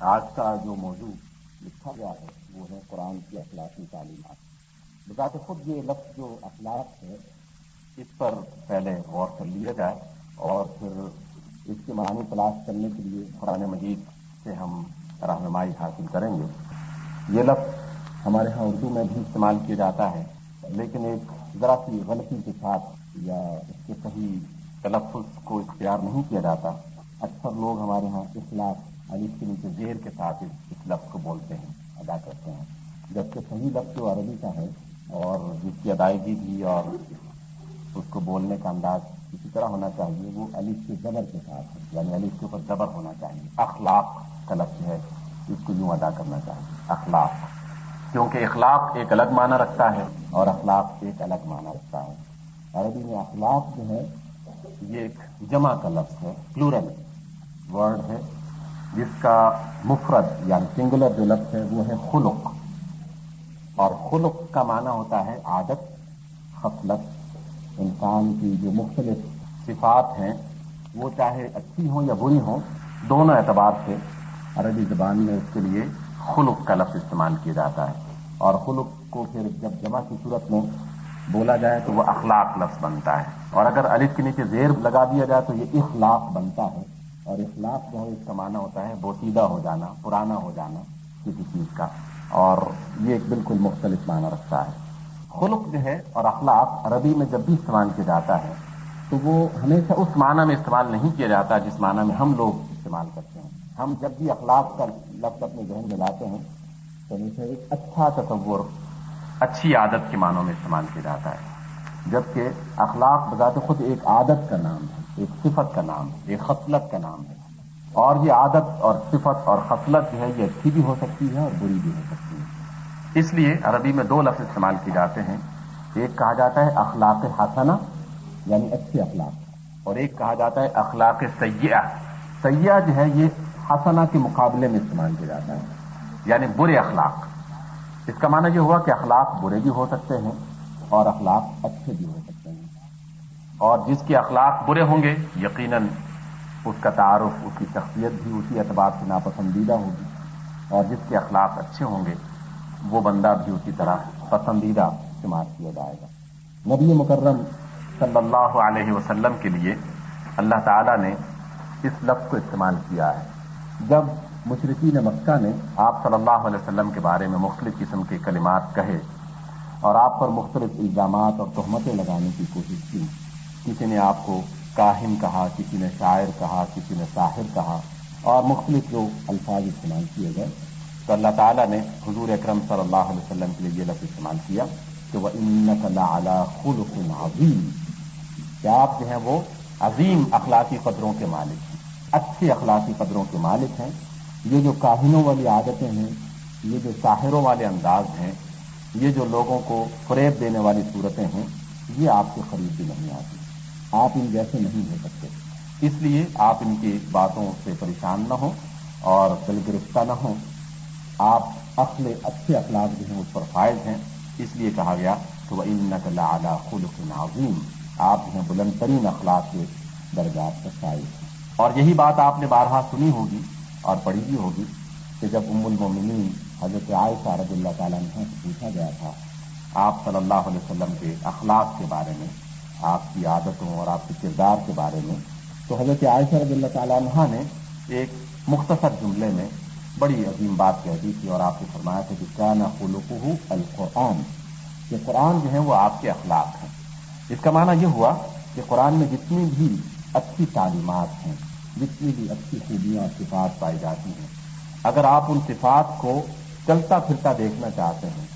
آج کا جو موضوع لکھا گیا ہے، وہ ہے قرآن کی اخلاقی تعلیمات۔ بذات خود یہ لفظ جو اخلاق ہے، اس پر پہلے غور کر لیا جائے اور پھر اس کے معنی تلاش کرنے کے لیے قرآن مجید سے ہم رہنمائی حاصل کریں گے۔ یہ لفظ ہمارے ہاں اردو میں بھی استعمال کیا جاتا ہے، لیکن ایک ذرا سی غلطی کے ساتھ یا اس کے صحیح تلفظ کو اختیار نہیں کیا جاتا۔ اکثر لوگ ہمارے ہاں اخلاق علی کے نیچے زیر کے ساتھ اس لفظ کو بولتے ہیں، ادا کرتے ہیں۔ جبکہ صحیح لفظ جو عربی کا ہے اور جس کی ادائیگی بھی اور اس کو بولنے کا انداز اسی طرح ہونا چاہیے، وہ علی کے زبر کے ساتھ ہے۔ یعنی علی کے اوپر زبر ہونا چاہیے۔ اخلاق کا لفظ ہے، اس کو یوں ادا کرنا چاہیے۔ اخلاق، کیونکہ اخلاق ایک الگ معنی رکھتا ہے اور اخلاق ایک الگ معنی رکھتا ہے۔ عربی میں اخلاق جو ہے، یہ ایک جمع کا لفظ ہے پلورل ورڈ ہے۔ جس کا مفرد یعنی سنگولر جو لفظ ہے، وہ ہے خلق۔ اور خلق کا معنی ہوتا ہے عادت خفلت انسان کی جو مختلف صفات ہیں، وہ چاہے اچھی ہوں یا بری ہوں، دونوں اعتبار سے عربی زبان میں اس کے لیے خلق کا لفظ استعمال کیا جاتا ہے۔ اور خلق کو پھر جب جمع کی صورت میں بولا جائے تو وہ اخلاق لفظ بنتا ہے۔ اور اگر الف کے نیچے زیر لگا دیا جائے تو یہ اخلاق بنتا ہے۔ اور اخلاق جو ہے اس کا معنی ہوتا ہے، بوسیدہ ہو جانا، پرانا ہو جانا کسی چیز کا، اور یہ ایک بالکل مختلف معنی رکھتا ہے۔ خلق جو ہے اور اخلاق عربی میں جب بھی استعمال کیا جاتا ہے، تو وہ ہمیشہ اس معنی میں استعمال نہیں کیا جاتا جس معنی میں ہم لوگ استعمال کرتے ہیں۔ ہم جب بھی اخلاق کا لفظ اپنے ذہن میں لاتے ہیں، تو ہمیشہ ایک اچھا تصور، اچھی عادت کے معنوں میں استعمال کیا جاتا ہے۔ جبکہ اخلاق بذات خود ایک عادت کا نام ہے۔ ایک صفت کا نام ہے ایک خصلت کا نام ہے۔ اور یہ عادت اور صفت اور خصلت جو ہے، یہ اچھی بھی ہو سکتی ہے اور بری بھی ہو سکتی ہے۔ اس لیے عربی میں دو لفظ استعمال کیے جاتے ہیں۔ ایک کہا جاتا ہے اخلاق حسنہ یعنی اچھے اخلاق۔ اور ایک کہا جاتا ہے اخلاق سیاح سیاح جو ہے، یہ حسنہ کے مقابلے میں استعمال کیا جاتا ہے یعنی برے اخلاق۔ اس کا معنی یہ ہوا کہ اخلاق برے بھی ہو سکتے ہیں اور اخلاق اچھے بھی ہو سکتے ہیں اور جس کے اخلاق برے ہوں گے، یقیناً اس کا تعارف، اس کی شخصیت بھی اسی اعتبار سے ناپسندیدہ ہوگی۔ اور جس کے اخلاق اچھے ہوں گے، وہ بندہ بھی اسی طرح پسندیدہ شمار کیا جائے گا۔ نبی مکرم صلی اللہ علیہ وسلم کے لیے اللہ تعالی نے اس لفظ کو استعمال کیا ہے۔ جب مشرقین مکہ نے آپ صلی اللہ علیہ وسلم کے بارے میں مختلف قسم کے کلمات کہے اور آپ پر مختلف الزامات اور تہمتیں لگانے کی کوشش کی کسی نے آپ کو کاہن کہا، کسی نے شاعر کہا، کسی نے ساحر کہا، اور مختلف جو الفاظ استعمال کیے گئے۔ تو اللہ تعالیٰ نے حضور اکرم صلی اللہ علیہ وسلم کے لیے یہ لفظ استعمال کیا کہ وہ ان خلق عظیم کہ آپ جو ہیں وہ عظیم اخلاقی قدروں کے مالک ہیں، اچھے اخلاقی قدروں کے مالک ہیں۔ یہ جو کاہنوں والی عادتیں ہیں، یہ جو ساحروں والے انداز ہیں، یہ جو لوگوں کو فریب دینے والی صورتیں ہیں، یہ آپ کے قریب بھی نہیں آتی۔ آپ ان جیسے نہیں ہو سکتے۔ اس لیے آپ ان کی باتوں سے پریشان نہ ہوں اور دل گرفتہ نہ ہوں۔ آپ اصل اچھے اخلاق جو ہیں اس پر فائد ہیں۔ اس لیے کہا گیا کہ وہ ان نقل اعلیٰ خلق نازیم آپ جو ہیں بلند ترین اخلاق کے درجات کا شائع اور یہی بات آپ نے بارہا سنی ہوگی اور پڑھی بھی ہوگی کہ جب ام المومنین حضرت عائشہ رضی اللہ تعالیٰ عنہ سے پوچھا گیا تھا، آپ صلی اللہ علیہ وسلم کے اخلاق کے بارے میں آپ کی عادتوں اور آپ کے کردار کے بارے میں تو حضرت عائشہ رضی اللہ تعالیٰ عنہ نے ایک مختصر جملے میں بڑی عظیم بات کہہ دی تھی اور آپ کو فرمایا تھا کہ کیا نہ خلوق القرآن، کہ قرآن جو ہے وہ آپ کے اخلاق ہیں۔ اس کا معنی یہ ہوا کہ قرآن میں جتنی بھی اچھی تعلیمات ہیں، جتنی بھی اچھی خوبیاں اور صفات پائی جاتی ہیں، اگر آپ ان صفات کو چلتا پھرتا دیکھنا چاہتے ہیں،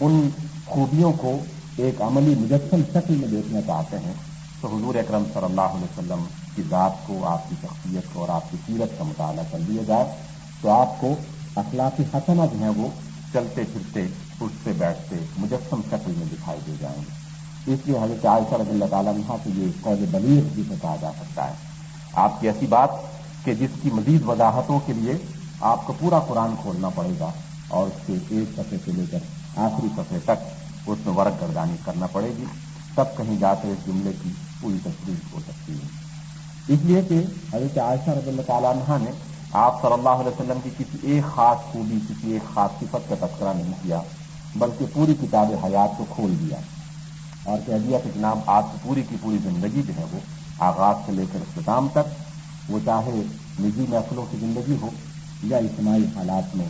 ان خوبیوں کو ایک عملی مجسم شکل میں دیکھنا چاہتے ہیں، تو حضور اکرم صلی اللہ علیہ وسلم کی ذات کو آپ کی شخصیت کو اور آپ کی سیرت کا مطالعہ کر دیا جائے، تو آپ کو اخلاقی حسنہ جو ہیں وہ چلتے پھرتے، اٹھتے بیٹھتے مجسم شکل میں دکھائی دے جائیں گے۔ اس لیے حضرت عائشہ رضی اللہ تعالیٰ یہاں سے یہ قول بلیغ بھی کہا جا سکتا ہے۔ آپ کی ایسی بات کہ جس کی مزید وضاحتوں کے لیے آپ کو پورا قرآن کھولنا پڑے گا اور اس کے ایک صفحے سے لے کر آخری صفحے تک اس میں ورق گردانی کرنا پڑے گی۔ تب کہیں جا کر اس جملے کی پوری تصویر ہو سکتی ہے۔ اس لیے کہ حضرت عائشہ رضی اللہ تعالیٰ عنہ نے آپ صلی اللہ علیہ وسلم کی کسی ایک خاص خوبی، کسی ایک خاص صفت کا تذکرہ نہیں کیا، بلکہ پوری کتاب حیات کو کھول دیا۔ اور کہہ دیا کہ جناب، آپ کی پوری کی پوری زندگی جو ہے وہ آغاز سے لے کر اختتام تک، وہ چاہے نجی محفلوں کی زندگی ہو یا اجتماعی حالات میں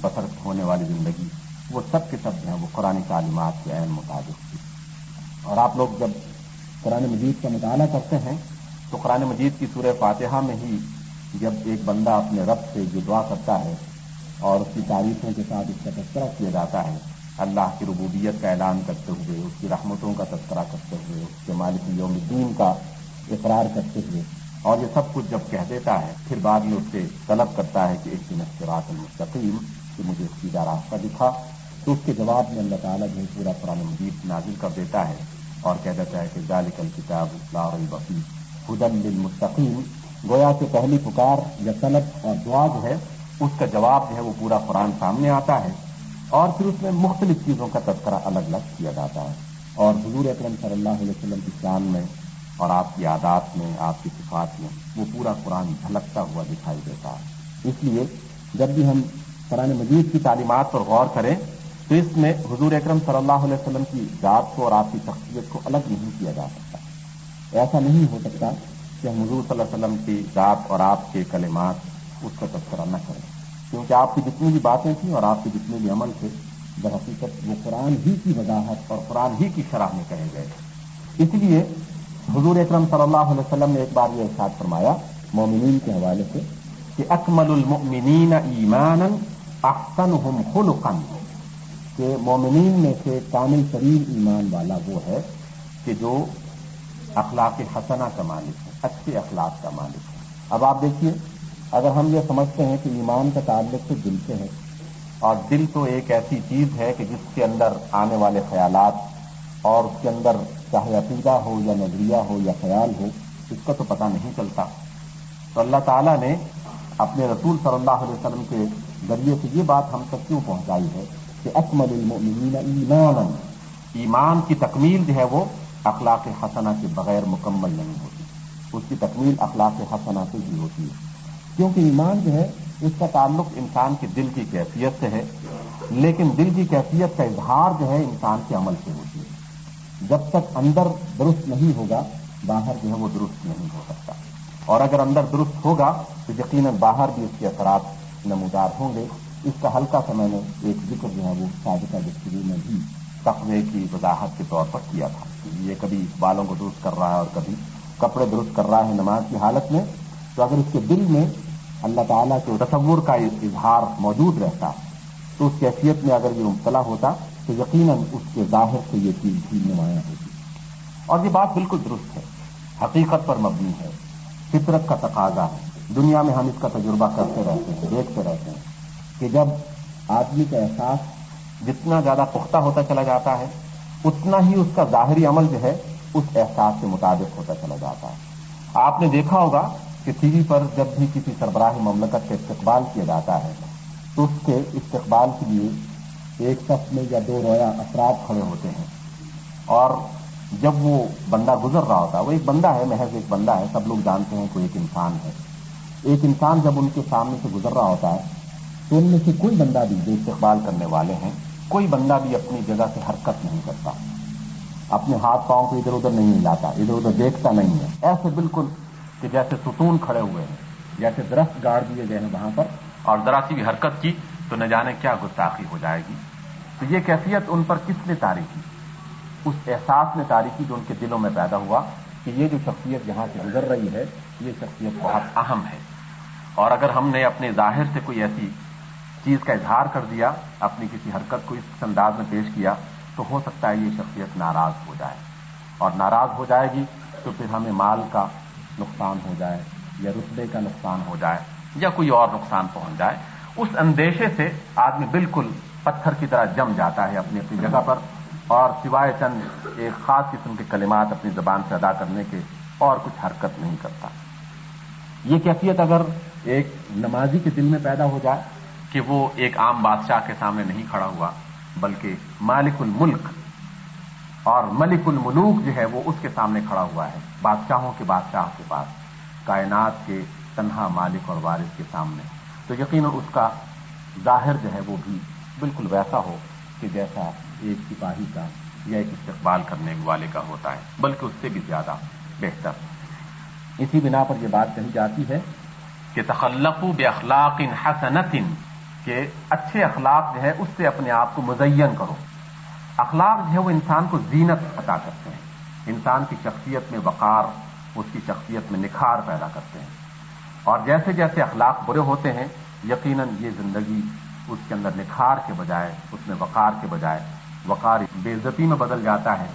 بسر ہونے والی زندگی۔ وہ سب کے سب جو ہیں وہ قرآن تعلیمات کے عین مطابق تھی اور آپ لوگ جب قرآن مجید کا مطالعہ کرتے ہیں، تو قرآن مجید کی سورہ فاتحہ میں ہی جب ایک بندہ اپنے رب سے جو دعا کرتا ہے اور اس کی تعریفوں کے ساتھ اس کا تذکرہ کیا جاتا ہے، اللہ کی ربوبیت کا اعلان کرتے ہوئے، اس کی رحمتوں کا تذکرہ کرتے ہوئے، اس کے مالک یوم الدین کا اقرار کرتے ہوئے، اور یہ سب کچھ جب کہہ دیتا ہے، پھر بعد میں اس سے طلب کرتا ہے کہ ایک دن اختراط المستقیم، کہ مجھے اس کی راستہ دکھا تو اس کے جواب میں اللہ تعالیٰ جو پورا قرآن مجید نازل کر دیتا ہے اور کہہ دیتا ہے کہ ذالک الکتاب لا ریب ہدن للمستقیم گویا کہ پہلی پکار یا طلب اور دعا جو ہے، اس کا جواب جو ہے وہ پورا قرآن سامنے آتا ہے۔ اور پھر اس میں مختلف چیزوں کا تذکرہ الگ الگ کیا جاتا ہے۔ اور حضور اکرم صلی اللہ علیہ وسلم کی شان میں اور آپ کی عادات میں، آپ کی صفات میں وہ پورا قرآن جھلکتا ہوا دکھائی دیتا ہے۔ اس لیے جب بھی ہم قرآن مجید کی تعلیمات پر غور کریں تو اس میں حضور اکرم صلی اللہ علیہ وسلم کی ذات کو اور آپ کی شخصیت کو الگ نہیں کیا جا سکتا۔ ایسا نہیں ہو سکتا کہ ہم حضور صلی اللہ علیہ وسلم کی ذات اور آپ کے کلمات اس کا تذکرہ نہ کریں۔ کیونکہ آپ کی جتنی بھی باتیں تھیں اور آپ کے جتنے بھی عمل تھے، در حقیقت وہ قرآن ہی کی وضاحت اور قرآن ہی کی شرح میں کہے گئے۔ اس لیے حضور اکرم صلی اللہ علیہ وسلم نے ایک بار یہ احساس فرمایا مومنین کے حوالے سے کہ اکمل المؤمنین ایمان احسن خلقا۔ کہ مومنین میں سے کامل ترین ایمان والا وہ ہے کہ جو اخلاق حسنہ کا مالک ہے، اچھے اخلاق کا مالک ہے۔ اب آپ دیکھیے، اگر ہم یہ سمجھتے ہیں کہ ایمان کا تعلق تو دل سے ہے، اور دل تو ایک ایسی چیز ہے کہ جس کے اندر آنے والے خیالات اور اس کے اندر چاہے عقیدہ ہو یا نظریہ ہو یا خیال ہو، اس کا تو پتہ نہیں چلتا۔ تو اللہ تعالیٰ نے اپنے رسول صلی اللہ علیہ وسلم کے ذریعے سے یہ بات ہم تک کیوں پہنچائی ہے کہ اکمل المؤمنین ایمان ایمان کی تکمیل جو ہے وہ اخلاق حسنہ کے بغیر مکمل نہیں ہوتی۔ اس کی تکمیل اخلاق حسنہ سے ہی ہوتی ہے۔ کیونکہ ایمان جو ہے، اس کا تعلق انسان کے دل کی کیفیت سے ہے۔ لیکن دل کی کیفیت کا اظہار جو ہے، انسان کے عمل سے ہوتی ہے۔ جب تک اندر درست نہیں ہوگا، باہر جو ہے وہ درست نہیں ہو سکتا۔ اور اگر اندر درست ہوگا، تو یقیناً باہر بھی اس کے اثرات نمودار ہوں گے۔ اس کا ہلکا سا میں نے ایک ذکر جو ہے وہ سابقہ گفتگو میں بھی تقوی کی وضاحت کے طور پر کیا تھا۔ یہ کبھی بالوں کو درست کر رہا ہے اور کبھی کپڑے درست کر رہا ہے نماز کی حالت میں۔ تو اگر اس کے دل میں اللہ تعالیٰ کے تصور کا اظہار موجود رہتا، تو اس کیفیت میں اگر یہ مبتلا ہوتا تو یقیناً اس کے ظاہر سے یہ چیز بھی نمایاں ہوتی۔ اور یہ بات بالکل درست ہے۔ حقیقت پر مبنی ہے۔ فطرت کا تقاضا ہے۔ دنیا میں ہم اس کا تجربہ کرتے رہتے ہیں، دیکھتے رہتے ہیں۔ کہ جب آدمی کا احساس جتنا زیادہ پختہ ہوتا چلا جاتا ہے، اتنا ہی اس کا ظاہری عمل جو ہے، اس احساس کے مطابق ہوتا چلا جاتا ہے۔ آپ نے دیکھا ہوگا کہ ٹی وی پر جب بھی کسی سربراہ مملکت کا استقبال کیا جاتا ہے، تو اس کے استقبال کے لیے ایک سخت میں یا دو رویا افراد کھڑے ہوتے ہیں۔ اور جب وہ بندہ گزر رہا ہوتا ہے وہ ایک بندہ ہے، محض ایک بندہ ہے، سب لوگ جانتے ہیں، کوئی ایک انسان ہے۔ ایک انسان جب ان کے سامنے سے گزر رہا ہوتا ہے تو ان میں سے کوئی بندہ بھی جو استقبال کرنے والے ہیں، کوئی بندہ بھی اپنی جگہ سے حرکت نہیں کرتا۔ اپنے ہاتھ پاؤں کو ادھر ادھر نہیں ہلاتا ادھر ادھر دیکھتا نہیں ہے۔ ایسے بالکل کہ جیسے ستون کھڑے ہوئے ہیں، جیسے درخت گاڑ دیے گئے ہیں وہاں پر۔ اور ذرا سی بھی حرکت کی تو نہ جانے کیا گستاخی ہو جائے گی۔ تو یہ کیفیت ان پر کس نے تاریخی اس احساس نے تاریخی جو ان کے دلوں میں پیدا ہوا کہ یہ جو شخصیت یہاں سے گزر رہی ہے، یہ شخصیت بہت اہم ہے۔ اور اگر ہم نے اپنے ظاہر سے کوئی ایسی چیز کا اظہار کر دیا، اپنی کسی حرکت کو اس انداز میں پیش کیا، تو ہو سکتا ہے یہ شخصیت ناراض ہو جائے۔ اور ناراض ہو جائے گی تو پھر ہمیں مال کا نقصان ہو جائے یا رتبے کا نقصان ہو جائے یا کوئی اور نقصان پہنچ جائے۔ اس اندیشے سے آدمی بالکل پتھر کی طرح جم جاتا ہے اپنی اپنی جگہ پر، اور سوائے چند ایک خاص قسم کے کلمات اپنی زبان سے ادا کرنے کے اور کچھ حرکت نہیں کرتا۔ یہ کیفیت اگر ایک نمازی کے دل میں پیدا ہو جائے کہ وہ ایک عام بادشاہ کے سامنے نہیں کھڑا ہوا، بلکہ مالک الملک اور ملک الملوک جو ہے وہ اس کے سامنے کھڑا ہوا ہے، بادشاہوں کے بادشاہ کے پاس، کائنات کے تنہا مالک اور وارث کے سامنے۔ تو یقیناً اس کا ظاہر جو ہے وہ بھی بالکل ویسا ہو کہ جیسا ایک سپاہی کا یا ایک استقبال کرنے والے کا ہوتا ہے، بلکہ اس سے بھی زیادہ بہتر۔ اسی بنا پر یہ بات کہی جاتی ہے کہ تخلق بے اخلاق ان حسنت کہ اچھے اخلاق جو ہے اس سے اپنے آپ کو مزین کرو۔ اخلاق جو ہے وہ انسان کو زینت عطا کرتے ہیں۔ انسان کی شخصیت میں وقار، اس کی شخصیت میں نکھار پیدا کرتے ہیں۔ اور جیسے جیسے اخلاق برے ہوتے ہیں، یقیناً یہ زندگی اس کے اندر نکھار کے بجائے، اس میں وقار کے بجائے، وقار بے عزتی میں بدل جاتا ہے۔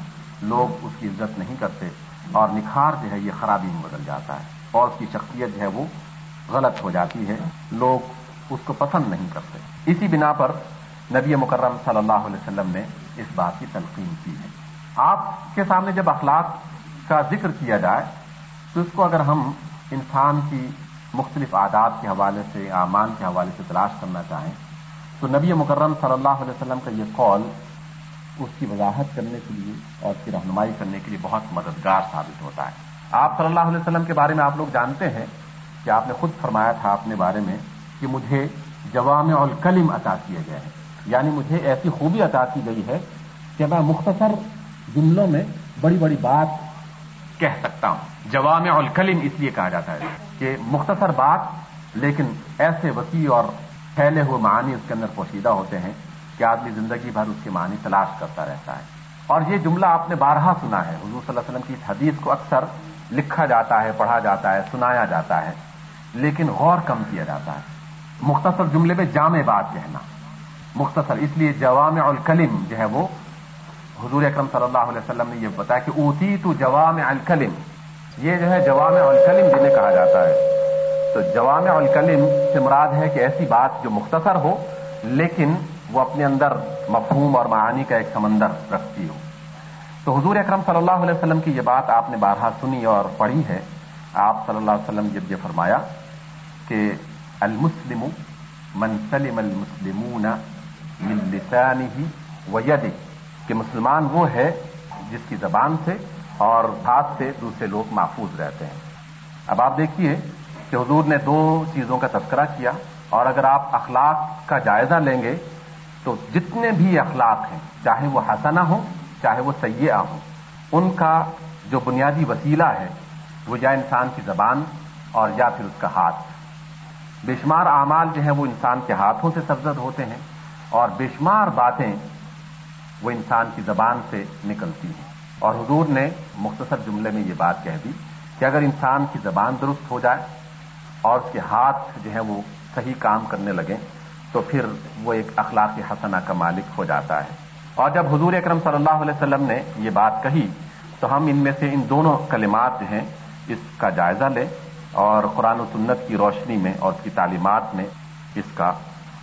لوگ اس کی عزت نہیں کرتے اور نکھار جو ہے، یہ خرابی میں بدل جاتا ہے۔ اور اس کی شخصیت جو ہے، وہ غلط ہو جاتی ہے۔ لوگ اس کو پسند نہیں کرتے۔ اسی بنا پر نبی مکرم صلی اللہ علیہ وسلم نے اس بات کی تلقین کی ہے۔ آپ کے سامنے جب اخلاق کا ذکر کیا جائے، تو اس کو اگر ہم انسان کی مختلف عادات کے حوالے سے اعمان کے حوالے سے تلاش کرنا چاہیں، تو نبی مکرم صلی اللہ علیہ وسلم کا یہ قول اس کی وضاحت کرنے کے لیے اور اس کی رہنمائی کرنے کے لیے بہت مددگار ثابت ہوتا ہے۔ آپ صلی اللہ علیہ وسلم کے بارے میں آپ لوگ جانتے ہیں کہ آپ نے خود فرمایا تھا اپنے بارے میں کہ مجھے جوام الکلم عطا کیے گئے ہیں۔ یعنی مجھے ایسی خوبی عطا کی گئی ہے کہ میں مختصر جملوں میں بڑی بڑی بات کہہ سکتا ہوں۔ جوام الکلم اس لیے کہا جاتا ہے کہ مختصر بات لیکن ایسے وسیع اور پھیلے ہوئے معنی اس کے اندر پوشیدہ ہوتے ہیں کہ آدمی زندگی بھر اس کے معنی تلاش کرتا رہتا ہے۔ اور یہ جملہ آپ نے بارہا سنا ہے۔ حضور صلی اللہ علیہ وسلم کی اس حدیث کو اکثر لکھا جاتا ہے، پڑھا جاتا ہے، سنایا جاتا ہے، لیکن غور کم کیا جاتا ہے۔ مختصر جملے میں جامع بات کہنا۔ مختصر، اس لیے جوام الکلم جو ہے وہ حضور اکرم صلی اللہ علیہ وسلم نے یہ بتایا کہ اوتی تو جوام الکلم، یہ جو ہے جوام الکلم جنہیں کہا جاتا ہے۔ تو جوام الکلم سے مراد ہے کہ ایسی بات جو مختصر ہو، لیکن وہ اپنے اندر مفہوم اور معانی کا ایک سمندر رکھتی ہو۔ تو حضور اکرم صلی اللہ علیہ وسلم کی یہ بات آپ نے بارہا سنی اور پڑھی ہے۔ آپ صلی اللہ علیہ وسلم جب یہ فرمایا کہ المسلم من سلم المسلمون من لسانه ویده کہ مسلمان وہ ہے جس کی زبان سے اور ہاتھ سے دوسرے لوگ محفوظ رہتے ہیں۔ اب آپ دیکھیے کہ حضور نے دو چیزوں کا تذکرہ کیا اور اگر آپ اخلاق کا جائزہ لیں گے تو جتنے بھی اخلاق ہیں، چاہے وہ حسنہ ہوں، چاہے وہ سیاح ہوں، ان کا جو بنیادی وسیلہ ہے، وہ یا انسان کی زبان اور یا پھر اس کا ہاتھ۔ بے شمار اعمال جو ہیں وہ انسان کے ہاتھوں سے سبزد ہوتے ہیں اور بے شمار باتیں وہ انسان کی زبان سے نکلتی ہیں۔ اور حضور نے مختصر جملے میں یہ بات کہہ دی کہ اگر انسان کی زبان درست ہو جائے اور اس کے ہاتھ جو ہے وہ صحیح کام کرنے لگیں تو پھر وہ ایک اخلاق حسنہ کا مالک ہو جاتا ہے۔ اور جب حضور اکرم صلی اللہ علیہ وسلم نے یہ بات کہی تو ہم ان میں سے ان دونوں کلمات جو ہیں اس کا جائزہ لیں۔ اور قرآن و سنت کی روشنی میں اور اس کی تعلیمات میں اس کا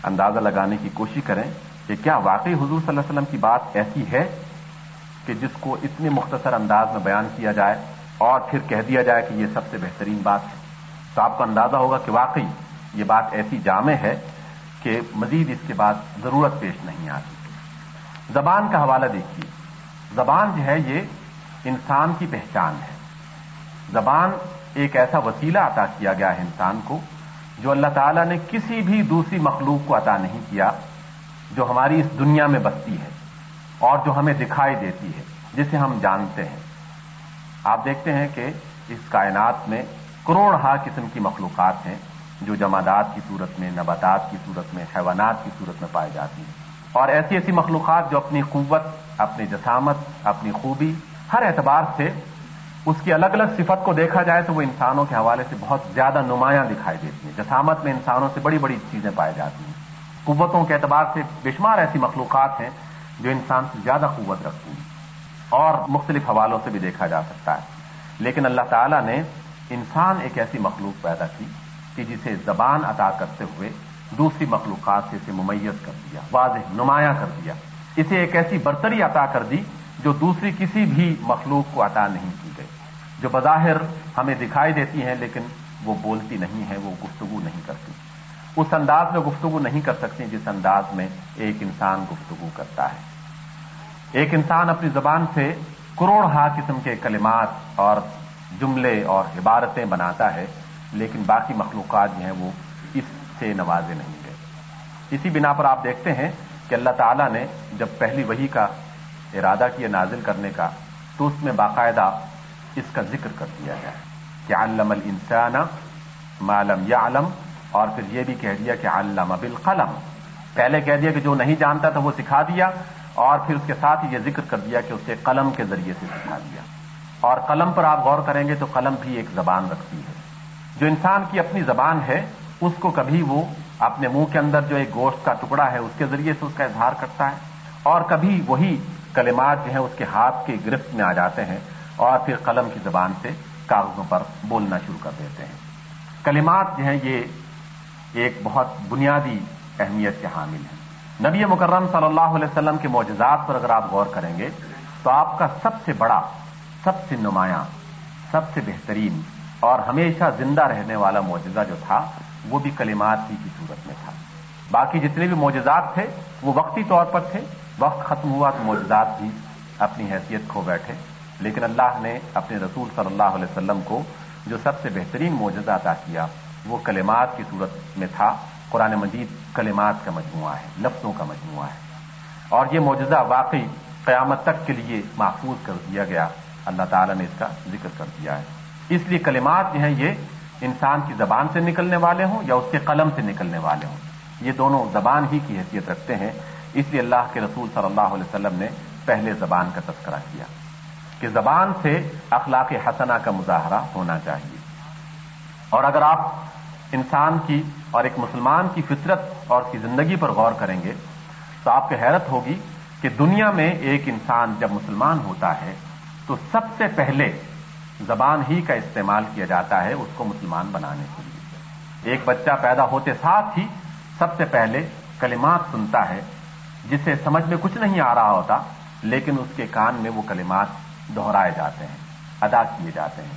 اندازہ لگانے کی کوشش کریں کہ کیا واقعی حضور صلی اللہ علیہ وسلم کی بات ایسی ہے کہ جس کو اتنے مختصر انداز میں بیان کیا جائے اور پھر کہہ دیا جائے کہ یہ سب سے بہترین بات ہے؟ تو آپ کو اندازہ ہوگا کہ واقعی یہ بات ایسی جامع ہے کہ مزید اس کے بعد ضرورت پیش نہیں آتی۔ زبان کا حوالہ دیکھیے۔ زبان جو ہے یہ انسان کی پہچان ہے۔ زبان ایک ایسا وسیلہ عطا کیا گیا ہے انسان کو جو اللہ تعالیٰ نے کسی بھی دوسری مخلوق کو عطا نہیں کیا، جو ہماری اس دنیا میں بستی ہے اور جو ہمیں دکھائی دیتی ہے، جسے ہم جانتے ہیں۔ آپ دیکھتے ہیں کہ اس کائنات میں کروڑ ہا قسم کی مخلوقات ہیں جو جمادات کی صورت میں، نباتات کی صورت میں، حیوانات کی صورت میں پائی جاتی ہیں۔ اور ایسی ایسی مخلوقات جو اپنی قوت، اپنی جسامت، اپنی خوبی ہر اعتبار سے اس کی الگ الگ صفت کو دیکھا جائے تو وہ انسانوں کے حوالے سے بہت زیادہ نمایاں دکھائی دیتی ہیں جسامت میں انسانوں سے بڑی بڑی چیزیں پائی جاتی ہیں۔ قوتوں کے اعتبار سے بشمار ایسی مخلوقات ہیں جو انسان سے زیادہ قوت رکھتی ہیں۔ اور مختلف حوالوں سے بھی دیکھا جا سکتا ہے۔ لیکن اللہ تعالیٰ نے انسان ایک ایسی مخلوق پیدا کی کہ جسے زبان عطا کرتے ہوئے دوسری مخلوقات سے اسے ممیز کر دیا، واضح، نمایاں کر دیا۔ اسے ایک ایسی برتری عطا کر دی جو دوسری کسی بھی مخلوق کو عطا نہیں کی گئی۔ جو بظاہر ہمیں دکھائی دیتی ہیں لیکن وہ بولتی نہیں ہے وہ گفتگو نہیں کرتی۔ اس انداز میں گفتگو نہیں کر سکتی جس انداز میں ایک انسان گفتگو کرتا ہے۔ ایک انسان اپنی زبان سے کروڑ ہا قسم کے کلمات اور جملے اور عبارتیں بناتا ہے، لیکن باقی مخلوقات جو ہیں وہ اس سے نوازے نہیں گئے۔ اسی بنا پر آپ دیکھتے ہیں کہ اللہ تعالیٰ نے جب پہلی وہی کا ارادہ کیا نازل کرنے کا تو اس میں باقاعدہ اس کا ذکر کر دیا جائے کہ علم الانسان معلم یا علم اور پھر یہ بھی کہہ دیا کہ علم بالقلم۔ پہلے کہہ دیا کہ جو نہیں جانتا تھا وہ سکھا دیا، اور پھر اس کے ساتھ یہ ذکر کر دیا کہ اسے قلم کے ذریعے سے سکھا دیا۔ اور قلم پر آپ غور کریں گے تو قلم بھی ایک زبان رکھتی ہے۔ جو انسان کی اپنی زبان ہے، اس کو کبھی وہ اپنے منہ کے اندر جو ایک گوشت کا ٹکڑا ہے، اس کے ذریعے سے اس کا اظہار کرتا ہے، اور کبھی وہی کلمات جو ہیں اس کے ہاتھ کی گرفت میں آ جاتے ہیں اور پھر قلم کی زبان سے کاغذوں پر بولنا شروع کر دیتے ہیں۔ کلمات جو ہیں یہ ایک بہت بنیادی اہمیت کے حامل ہیں۔ نبی مکرم صلی اللہ علیہ وسلم کے معجزات پر اگر آپ غور کریں گے تو آپ کا سب سے بڑا، سب سے نمایاں، سب سے بہترین اور ہمیشہ زندہ رہنے والا معجزہ جو تھا، وہ بھی کلمات ہی کی صورت میں تھا۔ باقی جتنے بھی معجزات تھے، وہ وقتی طور پر تھے وقت ختم ہوا تو معجزات بھی اپنی حیثیت کھو بیٹھے۔ لیکن اللہ نے اپنے رسول صلی اللہ علیہ وسلم کو جو سب سے بہترین معجزہ عطا کیا، وہ کلمات کی صورت میں تھا۔ قرآن مجید کلمات کا مجموعہ ہے، لفظوں کا مجموعہ ہے۔ اور یہ معجزہ واقعی قیامت تک کے لیے محفوظ کر دیا گیا۔ اللہ تعالیٰ نے اس کا ذکر کر دیا ہے۔ اس لیے کلمات جو ہیں، یہ انسان کی زبان سے نکلنے والے ہوں یا اس کے قلم سے نکلنے والے ہوں؟ یہ دونوں زبان ہی کی حیثیت رکھتے ہیں۔ اس لیے اللہ کے رسول صلی اللہ علیہ وسلم نے پہلے زبان کا تذکرہ کیا کہ زبان سے اخلاق حسنہ کا مظاہرہ ہونا چاہیے۔ اور اگر آپ انسان کی اور ایک مسلمان کی فطرت اور کی زندگی پر غور کریں گے تو آپ کو حیرت ہوگی کہ دنیا میں ایک انسان جب مسلمان ہوتا ہے تو سب سے پہلے زبان ہی کا استعمال کیا جاتا ہے اس کو مسلمان بنانے کے لیے۔ ایک بچہ پیدا ہوتے ساتھ ہی سب سے پہلے کلمات سنتا ہے جسے سمجھ میں کچھ نہیں آ رہا ہوتا، لیکن اس کے کان میں وہ کلمات دہرائے جاتے ہیں، ادا کیے جاتے ہیں۔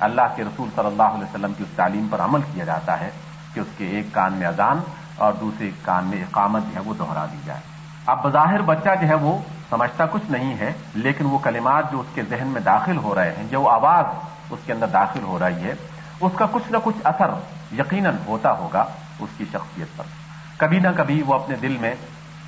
اللہ کے رسول صلی اللہ علیہ وسلم کی اس تعلیم پر عمل کیا جاتا ہے کہ اس کے ایک کان میں اذان اور دوسرے کان میں اقامت جو ہے وہ دوہرا دی جائے۔ اب بظاہر بچہ جو ہے وہ سمجھتا کچھ نہیں ہے، لیکن وہ کلمات جو اس کے ذہن میں داخل ہو رہے ہیں جو آواز اس کے اندر داخل ہو رہی ہے، اس کا کچھ نہ کچھ اثر یقیناً ہوتا ہوگا اس کی شخصیت پر۔ کبھی نہ کبھی وہ اپنے دل میں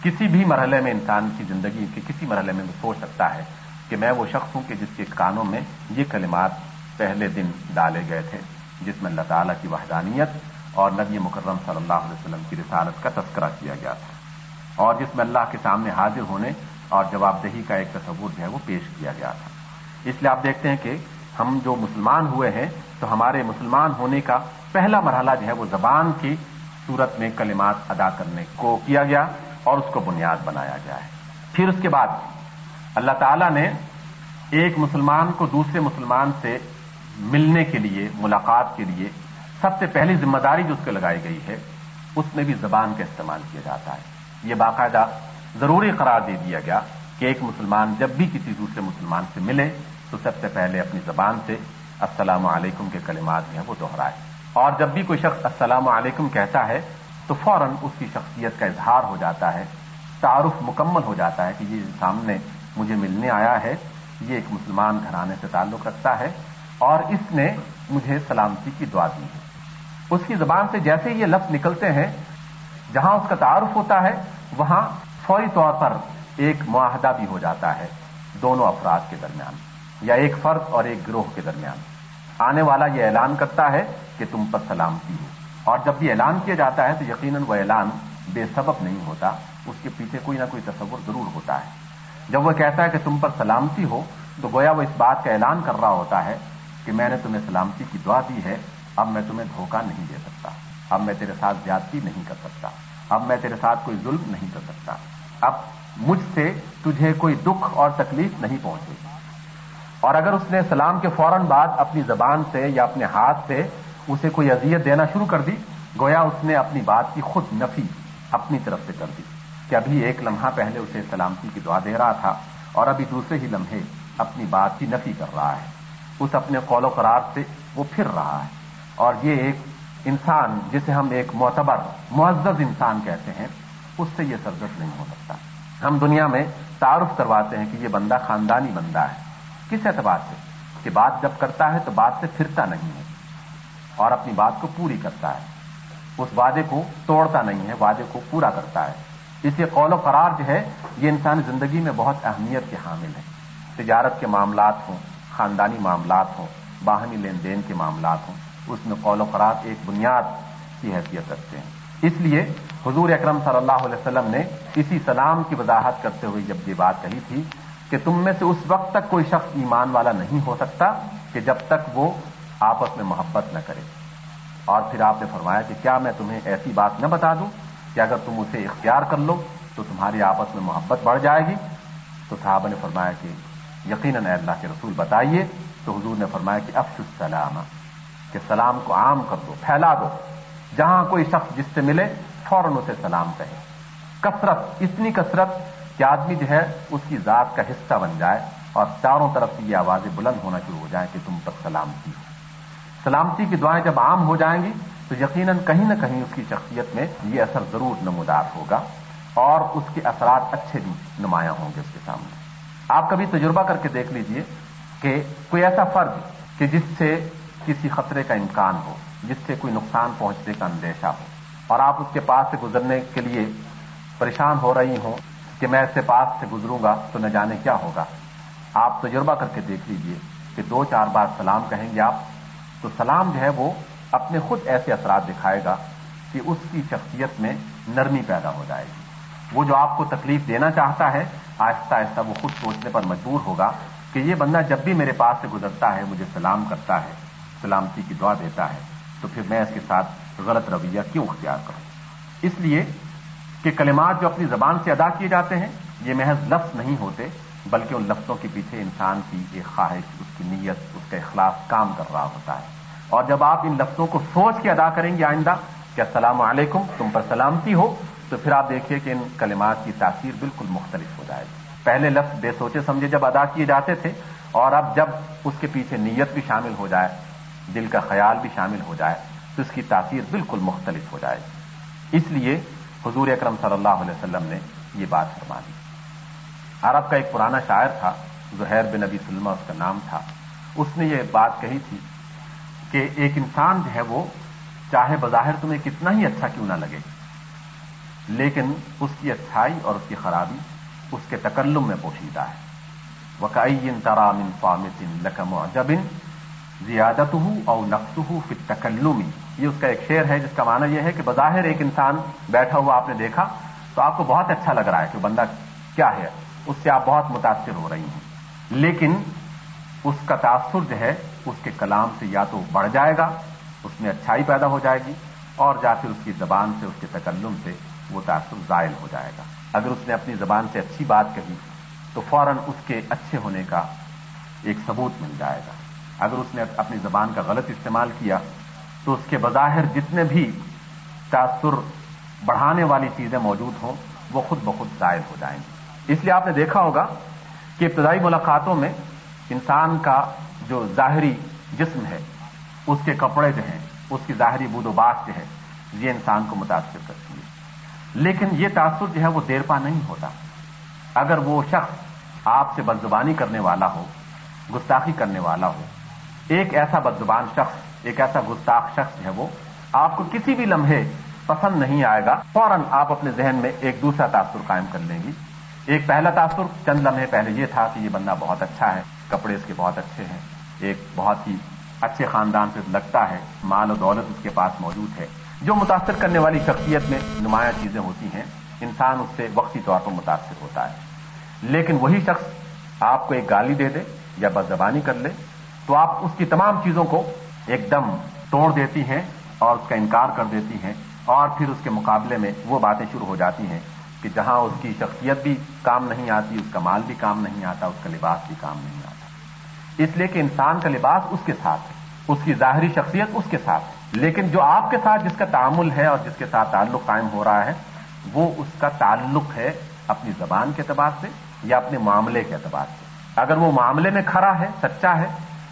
کسی بھی مرحلے میں انسان کی زندگی کے کسی مرحلے میں سوچ سکتا ہے کہ میں وہ شخص ہوں کہ جس کے کانوں میں یہ کلمات پہلے دن ڈالے گئے تھے، جس میں اللہ تعالیٰ کی وحدانیت اور نبی مکرم صلی اللہ علیہ وسلم کی رسالت کا تذکرہ کیا گیا تھا۔ اور جس میں اللہ کے سامنے حاضر ہونے اور جواب دہی کا ایک تصور جو ہے وہ پیش کیا گیا تھا۔ اس لیے آپ دیکھتے ہیں کہ ہم جو مسلمان ہوئے ہیں، تو ہمارے مسلمان ہونے کا پہلا مرحلہ جو ہے وہ زبان کی صورت میں کلمات ادا کرنے کو کیا گیا۔ اور اس کو بنیاد بنایا گیا ہے۔ پھر اس کے بعد اللہ تعالی نے ایک مسلمان کو دوسرے مسلمان سے ملنے کے لیے، ملاقات کے لیے سب سے پہلی ذمہ داری جو اس کو لگائی گئی ہے، اس میں بھی زبان کا استعمال کیا جاتا ہے۔ یہ باقاعدہ ضروری قرار دے دیا گیا کہ ایک مسلمان جب بھی کسی دوسرے مسلمان سے ملے تو سب سے پہلے اپنی زبان سے السلام علیکم کے کلمات جو ہیں وہ دوہرائے اور جب بھی کوئی شخص السلام علیکم کہتا ہے تو فوراً اس کی شخصیت کا اظہار ہو جاتا ہے، تعارف مکمل ہو جاتا ہے کہ یہ سامنے مجھے ملنے آیا ہے، یہ ایک مسلمان گھرانے سے تعلق رکھتا ہے اور اس نے مجھے سلامتی کی دعا دی ہے۔ اس کی زبان سے جیسے یہ لفظ نکلتے ہیں، جہاں اس کا تعارف ہوتا ہے، وہاں فوری طور پر ایک معاہدہ بھی ہو جاتا ہے دونوں افراد کے درمیان، یا ایک فرد اور ایک گروہ کے درمیان۔ آنے والا یہ اعلان کرتا ہے کہ تم پر سلامتی ہو۔ اور جب یہ اعلان کیا جاتا ہے تو یقیناً وہ اعلان بے سبب نہیں ہوتا۔ اس کے پیچھے کوئی نہ کوئی تصور ضرور ہوتا ہے۔ جب وہ کہتا ہے کہ تم پر سلامتی ہو، تو گویا وہ اس بات کا اعلان کر رہا ہوتا ہے کہ میں نے تمہیں سلامتی کی دعا دی ہے، اب میں تمہیں دھوکہ نہیں دے سکتا۔ اب میں تیرے ساتھ زیادتی نہیں کر سکتا۔ اب میں تیرے ساتھ کوئی ظلم نہیں کر سکتا۔ اب مجھ سے تجھے کوئی دکھ اور تکلیف نہیں پہنچے۔ اور اگر اس نے سلام کے فوراً بعد اپنی زبان سے یا اپنے ہاتھ سے اسے کوئی اذیت دینا شروع کر دی، گویا اس نے اپنی بات کی خود نفی اپنی طرف سے کر دی کہ ابھی ایک لمحہ پہلے اسے سلامتی کی دعا دے رہا تھا اور ابھی دوسرے ہی لمحے اپنی بات کی نفی کر رہا ہے۔ اس اپنے قول و قرار سے وہ پھر رہا ہے۔ اور یہ ایک انسان جسے ہم ایک معتبر، معزز انسان کہتے ہیں، اس سے یہ سرزد نہیں ہو سکتا۔ ہم دنیا میں تعارف کرواتے ہیں کہ یہ بندہ خاندانی بندہ ہے۔ کس اعتبار سے؟ کہ بات جب کرتا ہے تو بات سے پھرتا نہیں ہے۔ اور اپنی بات کو پوری کرتا ہے۔ اس وعدے کو توڑتا نہیں ہے، وعدے کو پورا کرتا ہے۔ اس لیے قول و قرار جو ہے، یہ انسانی زندگی میں بہت اہمیت کے حامل ہے۔ تجارت کے معاملات ہوں، خاندانی معاملات ہوں، باہمی لین دین کے معاملات ہوں، اس میں قول و قرار ایک بنیاد کی حیثیت رکھتے ہیں۔ اس لیے حضور اکرم صلی اللہ علیہ وسلم نے اسی سلام کی وضاحت کرتے ہوئے جب یہ بات کہی تھی کہ تم میں سے اس وقت تک کوئی شخص ایمان والا نہیں ہو سکتا کہ جب تک وہ آپس میں محبت نہ کرے اور پھر آپ نے فرمایا کہ کیا میں تمہیں ایسی بات نہ بتا دوں کہ اگر تم اسے اختیار کر لو تو تمہاری آپس میں محبت بڑھ جائے گی۔ تو صحابہ نے فرمایا کہ یقیناً اللہ کے رسول بتائیے۔ تو حضور نے فرمایا کہ افش السلام کہ سلام کو عام کر دو، پھیلا دو۔ جہاں کوئی شخص جس سے ملے فوراً اسے سلام کہے۔ کثرت، اتنی کثرت کہ آدمی جو ہے اس کی ذات کا حصہ بن جائے اور چاروں طرف سے یہ آوازیں بلند ہونا شروع ہو جائیں کہ تم پر سلامتی ہو۔ سلامتی کی دعائیں جب عام ہو جائیں گی، تو یقیناً کہیں نہ کہیں اس کی شخصیت میں یہ اثر ضرور نمودار ہوگا اور اس کے اثرات اچھے بھی نمایاں ہوں گے اس کے سامنے۔ آپ کبھی تجربہ کر کے دیکھ لیجیے کہ کوئی ایسا فرض کہ جس سے کسی خطرے کا امکان ہو، جس سے کوئی نقصان پہنچنے کا اندیشہ ہو، اور آپ اس کے پاس سے گزرنے کے لیے پریشان ہو رہی ہوں کہ میں اس سے پاس سے گزروں گا تو نہ جانے کیا ہوگا۔ آپ تجربہ کر کے دیکھ لیجیے کہ دو چار بار سلام کہیں گے آپ تو سلام جو ہے وہ اپنے خود ایسے اثرات دکھائے گا کہ اس کی شخصیت میں نرمی پیدا ہو جائے گی۔ وہ جو آپ کو تکلیف دینا چاہتا ہے، آہستہ آہستہ وہ خود سوچنے پر مجبور ہوگا کہ یہ بندہ جب بھی میرے پاس سے گزرتا ہے، مجھے سلام کرتا ہے، سلامتی کی دعا دیتا ہے، تو پھر میں اس کے ساتھ غلط رویہ کیوں اختیار کروں؟ اس لیے کہ کلمات جو اپنی زبان سے ادا کیے جاتے ہیں، یہ محض لفظ نہیں ہوتے، بلکہ ان لفظوں کے پیچھے انسان کی ایک خواہش، اس کی نیت، اس کا اخلاق کام کر رہا ہوتا ہے۔ اور جب آپ ان لفظوں کو سوچ کے ادا کریں گے آئندہ کہ السلام علیکم، تم پر سلامتی ہو، تو پھر آپ دیکھیے کہ ان کلمات کی تاثیر بالکل مختلف ہو جائے گی۔ پہلے لفظ بے سوچے سمجھے جب ادا کیے جاتے تھے، اور اب جب اس کے پیچھے نیت بھی شامل ہو جائے، دل کا خیال بھی شامل ہو جائے، تو اس کی تاثیر بالکل مختلف ہو جائے گی۔ اس لیے حضور اکرم صلی اللہ علیہ وسلم نے یہ بات فرما دی۔ عرب کا ایک پرانا شاعر تھا، زہیر بن نبی سلمہ، اس کا نام تھا۔ اس نے یہ بات کہی تھی کہ ایک انسان جو ہے وہ چاہے بظاہر تمہیں کتنا ہی اچھا کیوں نہ لگے، لیکن اس کی اچھائی اور اس کی خرابی اس کے تکلم میں پوشیدہ ہے۔ وکائی ترام فامت لکم جبن زیادت ہوں اور نقص ہوں پھر یہ اس کا ایک شعر ہے جس کا معنی یہ ہے کہ بظاہر ایک انسان بیٹھا ہوا آپ نے دیکھا تو آپ کو بہت اچھا لگ رہا ہے کہ بندہ کیا ہے، اس سے آپ بہت متاثر ہو رہی ہیں۔ لیکن اس کا تاثر جو ہے اس کے کلام سے یا تو بڑھ جائے گا، اس میں اچھائی پیدا ہو جائے گی، اور جا پھر اس کی زبان سے، اس کے تکلم سے وہ تاثر زائل ہو جائے گا۔ اگر اس نے اپنی زبان سے اچھی بات کہی، تو فوراً اس کے اچھے ہونے کا ایک ثبوت مل جائے گا۔ اگر اس نے اپنی زبان کا غلط استعمال کیا، تو اس کے بظاہر جتنے بھی تاثر بڑھانے والی چیزیں موجود ہوں، وہ خود بخود زائل ہو جائیں گی۔ اس لیے آپ نے دیکھا ہوگا کہ ابتدائی ملاقاتوں میں انسان کا جو ظاہری جسم ہے، اس کے کپڑے جو ہیں، اس کی ظاہری بود و بات جو ہے، یہ انسان کو متاثر کرتی ہے۔ لیکن یہ تاثر جو ہے، وہ دیر پا نہیں ہوتا۔ اگر وہ شخص آپ سے بدزبانی کرنے والا ہو، گستاخی کرنے والا ہو، ایک ایسا بدزبان شخص، ایک ایسا گستاخ شخص ہے، وہ آپ کو کسی بھی لمحے پسند نہیں آئے گا، فوراً آپ اپنے ذہن میں ایک دوسرا تاثر قائم کر لیں گی۔ ایک پہلا تاثر چند لمحے پہلے یہ تھا کہ یہ بندہ بہت اچھا ہے، کپڑے اس کے بہت اچھے ہیں۔ ایک بہت ہی اچھے خاندان سے لگتا ہے، مال و دولت اس کے پاس موجود ہے۔ جو متاثر کرنے والی شخصیت میں نمایاں چیزیں ہوتی ہیں، انسان اس سے وقتی طور پر متاثر ہوتا ہے۔ لیکن وہی شخص آپ کو ایک گالی دے دے یا بد زبانی کر لے، تو آپ اس کی تمام چیزوں کو ایک دم توڑ دیتی ہیں اور اس کا انکار کر دیتی ہیں اور پھر اس کے مقابلے میں وہ باتیں شروع ہو جاتی ہیں کہ جہاں اس کی شخصیت بھی کام نہیں آتی، اس کا مال بھی کام نہیں آتا، اس کا لباس بھی کام نہیں آتا۔ اس لیے کہ انسان کا لباس اس کے ساتھ ہے، اس کی ظاہری شخصیت اس کے ساتھ ہے۔ لیکن جو آپ کے ساتھ جس کا تعامل ہے اور جس کے ساتھ تعلق قائم ہو رہا ہے، وہ اس کا تعلق ہے اپنی زبان کے اعتبار سے یا اپنے معاملے کے اعتبار سے۔ اگر وہ معاملے میں کھڑا ہے، سچا ہے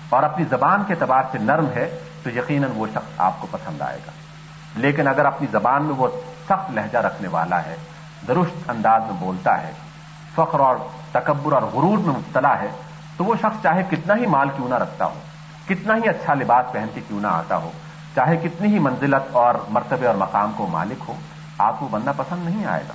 اور اپنی زبان کے اعتبار سے نرم ہے، تو یقیناً وہ شخص آپ کو پسند آئے گا۔ لیکن اگر اپنی زبان میں وہ سخت لہجہ رکھنے والا ہے، درست انداز میں بولتا ہے، فخر اور تکبر اور غرور میں مبتلا ہے تو وہ شخص چاہے کتنا ہی مال کیوں نہ رکھتا ہو، کتنا ہی اچھا لباس پہن کے کیوں نہ آتا ہو، چاہے کتنی ہی منزلت اور مرتبے اور مقام کو مالک ہو، آپ کو بننا پسند نہیں آئے گا۔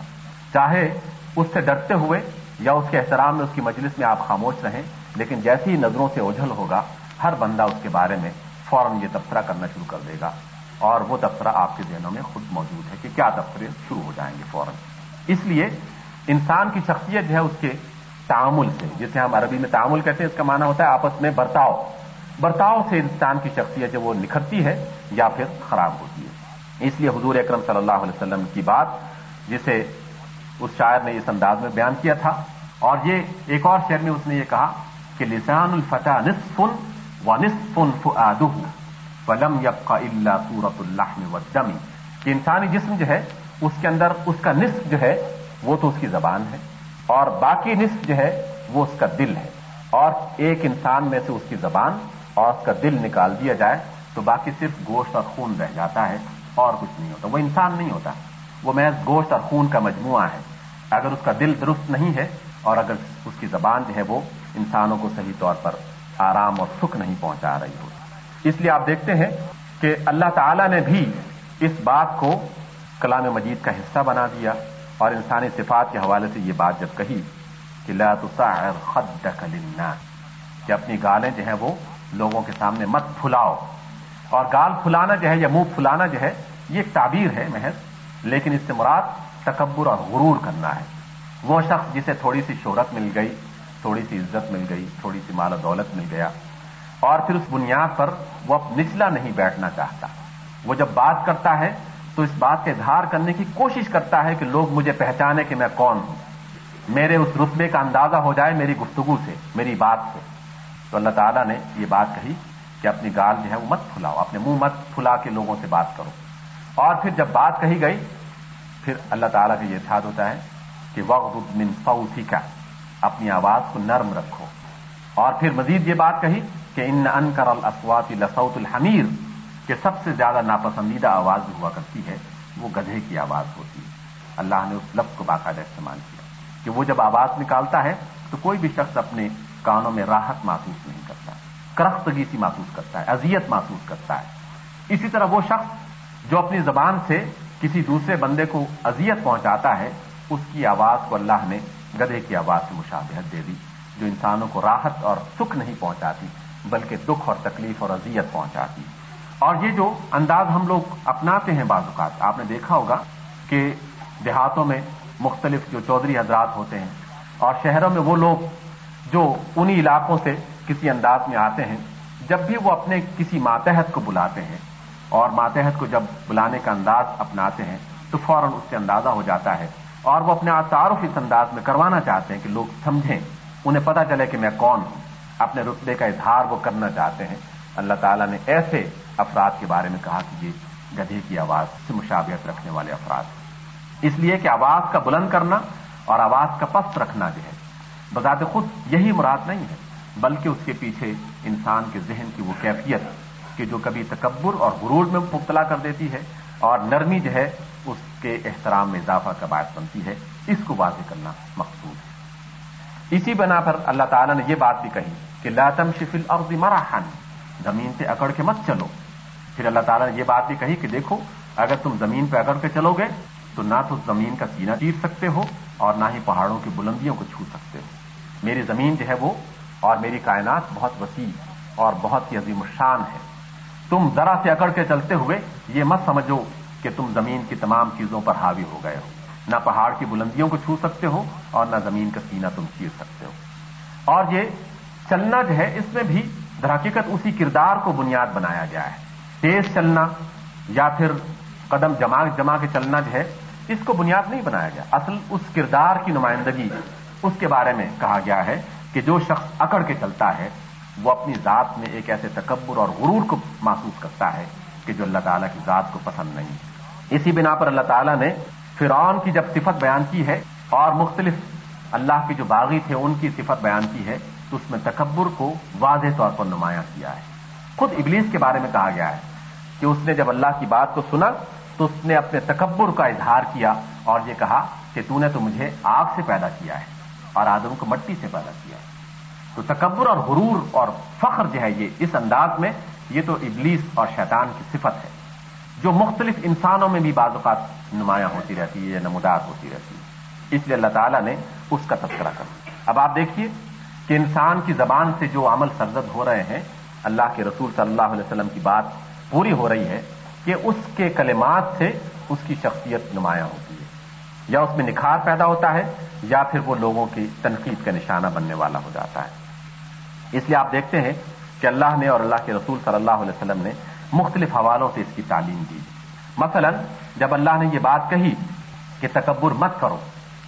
چاہے اس سے ڈرتے ہوئے یا اس کے احترام میں، اس کی مجلس میں آپ خاموش رہیں، لیکن جیسی ہی نظروں سے اوجھل ہوگا، ہر بندہ اس کے بارے میں فوراً یہ تبصرہ کرنا شروع کر دے گا۔ اور وہ تبصرہ آپ کے ذہنوں میں خود موجود ہے کہ کیا تبصرے شروع ہو جائیں گے فوراً۔ اس لیے انسان کی شخصیت جو ہے، اس کے تعامل سے، جسے ہم عربی میں تعامل کہتے ہیں، اس کا معنی ہوتا ہے آپس میں برتاؤ۔ برتاؤ سے انسان کی شخصیت جو وہ نکھرتی ہے یا پھر خراب ہوتی ہے۔ اس لیے حضور اکرم صلی اللہ علیہ وسلم کی بات، جسے اس شاعر نے اس انداز میں بیان کیا تھا۔ اور یہ ایک اور شعر میں اس نے یہ کہا کہ لسان الفتح نصف و نصف فعدہ ولم یبقى الا صورت اللحم والدم۔ کہ انسانی جسم جو ہے، اس کے اندر، اس کا نصف جو ہے، وہ تو اس کی زبان ہے۔ اور باقی نصف جو ہے وہ اس کا دل ہے۔ اور ایک انسان میں سے اس کی زبان اور اس کا دل نکال دیا جائے تو باقی صرف گوشت اور خون رہ جاتا ہے، اور کچھ نہیں ہوتا۔ وہ انسان نہیں ہوتا۔ وہ محض گوشت اور خون کا مجموعہ ہے۔ اگر اس کا دل درست نہیں ہے اور اگر اس کی زبان جو ہے وہ انسانوں کو صحیح طور پر آرام اور سکھ نہیں پہنچا رہی ہوتی اس لیے آپ دیکھتے ہیں کہ اللہ تعالی نے بھی اس بات کو کلام مجید کا حصہ بنا دیا۔ اور انسانی صفات کے حوالے سے یہ بات جب کہی کہ لا تصعر خدك للناس، کہ اپنی گالیں جو ہیں وہ لوگوں کے سامنے مت پھلاؤ۔ اور گال پھلانا جو ہے یا منہ پھلانا جو ہے، یہ ایک تعبیر ہے محض، لیکن اس سے مراد تکبر اور غرور کرنا ہے۔ وہ شخص جسے تھوڑی سی شہرت مل گئی، تھوڑی سی عزت مل گئی، تھوڑی سی مال و دولت مل گیا، اور پھر اس بنیاد پر وہ نچلا نہیں بیٹھنا چاہتا۔ وہ جب بات کرتا ہے تو اس بات کا اظہار کرنے کی کوشش کرتا ہے کہ لوگ مجھے پہچانے کہ میں کون ہوں۔ میرے اس رتبے کا اندازہ ہو جائے میری گفتگو سے، میری بات سے۔ تو اللہ تعالیٰ نے یہ بات کہی کہ اپنی گال جو ہے وہ مت پھلاؤ، اپنے منہ مت پھلا کے لوگوں سے بات کرو۔ اور پھر جب بات کہی گئی، پھر اللہ تعالیٰ کا یہ ارشاد ہوتا ہے کہ وقت من فوسی کا اپنی آواز کو نرم رکھو۔ اور پھر مزید یہ بات کہی کہ ان انکر الاسوات لسوت الحمیر کہ سب سے زیادہ ناپسندیدہ آواز جو ہوا کرتی ہے، وہ گدھے کی آواز ہوتی ہے۔ اللہ نے اس لفظ کو باقاعدہ استعمال کیا۔ کہ وہ جب آواز نکالتا ہے، تو کوئی بھی شخص اپنے کانوں میں راحت محسوس نہیں کرتا۔ کرختگی سی محسوس کرتا ہے، اذیت محسوس کرتا ہے۔ اسی طرح وہ شخص جو اپنی زبان سے کسی دوسرے بندے کو اذیت پہنچاتا ہے، اس کی آواز کو اللہ نے گدھے کی آواز سے مشابہت دے دی، جو انسانوں کو راحت اور سکھ نہیں پہنچاتی، بلکہ دکھ اور تکلیف اور اذیت پہنچاتی۔ اور یہ جو انداز ہم لوگ اپناتے ہیں بعض اوقات، آپ نے دیکھا ہوگا کہ دیہاتوں میں مختلف جو چودھری حضرات ہوتے ہیں اور شہروں میں وہ لوگ جو انہی علاقوں سے کسی انداز میں آتے ہیں، جب بھی وہ اپنے کسی ماتحت کو بلاتے ہیں اور ماتحت کو جب بلانے کا انداز اپناتے ہیں تو فوراً اس سے اندازہ ہو جاتا ہے اور وہ اپنے تعارف اس انداز میں کروانا چاہتے ہیں کہ لوگ سمجھیں، انہیں پتا چلے کہ میں کون ہوں، اپنے رتبے کا اظہار وہ کرنا چاہتے ہیں۔ اللہ تعالیٰ نے ایسے افراد کے بارے میں کہا کہ یہ گدھے کی آواز سے مشابہت رکھنے والے افراد اس لیے کہ آواز کا بلند کرنا اور آواز کا پست رکھنا جو ہے، بذات خود یہی مراد نہیں ہے، بلکہ اس کے پیچھے انسان کے ذہن کی وہ کیفیت کہ جو کبھی تکبر اور غرور میں مبتلا کر دیتی ہے اور نرمی جو ہے، اس کے احترام میں اضافہ کا باعث بنتی ہے۔ اس کو واضح کرنا مقصود ہے۔ اسی بنا پر اللہ تعالیٰ نے یہ بات بھی کہی کہ لاتم شفل اور مراحن زمین سے اکڑ کے مت چلو۔ پھر اللہ تعالیٰ نے یہ بات بھی کہی کہ دیکھو، اگر تم زمین پہ اکڑ کے چلو گے، تو نہ تو زمین کا سینہ چیر سکتے ہو اور نہ ہی پہاڑوں کی بلندیوں کو چھو سکتے ہو۔ میری زمین جو ہے وہ اور میری کائنات بہت وسیع اور بہت ہی عظیم الشان ہے۔ تم ذرا سے اکڑ کے چلتے ہوئے یہ مت سمجھو کہ تم زمین کی تمام چیزوں پر حاوی ہو گئے ہو۔ نہ پہاڑ کی بلندیوں کو چھو سکتے ہو اور نہ زمین کا سینہ تم چیر سکتے ہو۔ اور یہ چلنا جو ہے، اس میں بھی در حقیقت اسی کردار کو بنیاد بنایا گیا ہے۔ تیز چلنا یا پھر قدم جما جما کے چلنا جو ہے، اس کو بنیاد نہیں بنایا گیا۔ اصل اس کردار کی نمائندگی اس کے بارے میں کہا گیا ہے کہ جو شخص اکڑ کے چلتا ہے، وہ اپنی ذات میں ایک ایسے تکبر اور غرور کو محسوس کرتا ہے کہ جو اللہ تعالیٰ کی ذات کو پسند نہیں۔ اسی بنا پر اللہ تعالیٰ نے فرعون کی جب صفت بیان کی ہے اور مختلف اللہ کے جو باغی تھے، ان کی صفت بیان کی ہے، تو اس میں تکبر کو واضح طور پر نمایاں کیا ہے۔ خود ابلیس کے بارے میں کہا گیا ہے کہ اس نے جب اللہ کی بات کو سنا تو اس نے اپنے تکبر کا اظہار کیا اور یہ کہا کہ تو نے تو مجھے آگ سے پیدا کیا ہے اور آدم کو مٹی سے پیدا کیا ہے۔ تو تکبر اور غرور اور فخر جو ہے یہ اس انداز میں یہ تو ابلیس اور شیطان کی صفت ہے۔ جو مختلف انسانوں میں بھی بعض اوقات نمایاں ہوتی رہتی ہے یا نمودار ہوتی رہتی ہے۔ اس لیے اللہ تعالیٰ نے اس کا تذکرہ کر اب آپ دیکھیے کہ انسان کی زبان سے جو عمل سرزد ہو رہے ہیں، اللہ کے رسول صلی اللہ علیہ وسلم کی بات پوری ہو رہی ہے کہ اس کے کلمات سے اس کی شخصیت نمایاں ہوتی ہے۔ یا اس میں نکھار پیدا ہوتا ہے یا پھر وہ لوگوں کی تنقید کا نشانہ بننے والا ہو جاتا ہے۔ اس لیے آپ دیکھتے ہیں کہ اللہ نے اور اللہ کے رسول صلی اللہ علیہ وسلم نے مختلف حوالوں سے اس کی تعلیم دی۔ مثلا جب اللہ نے یہ بات کہی کہ تکبر مت کرو،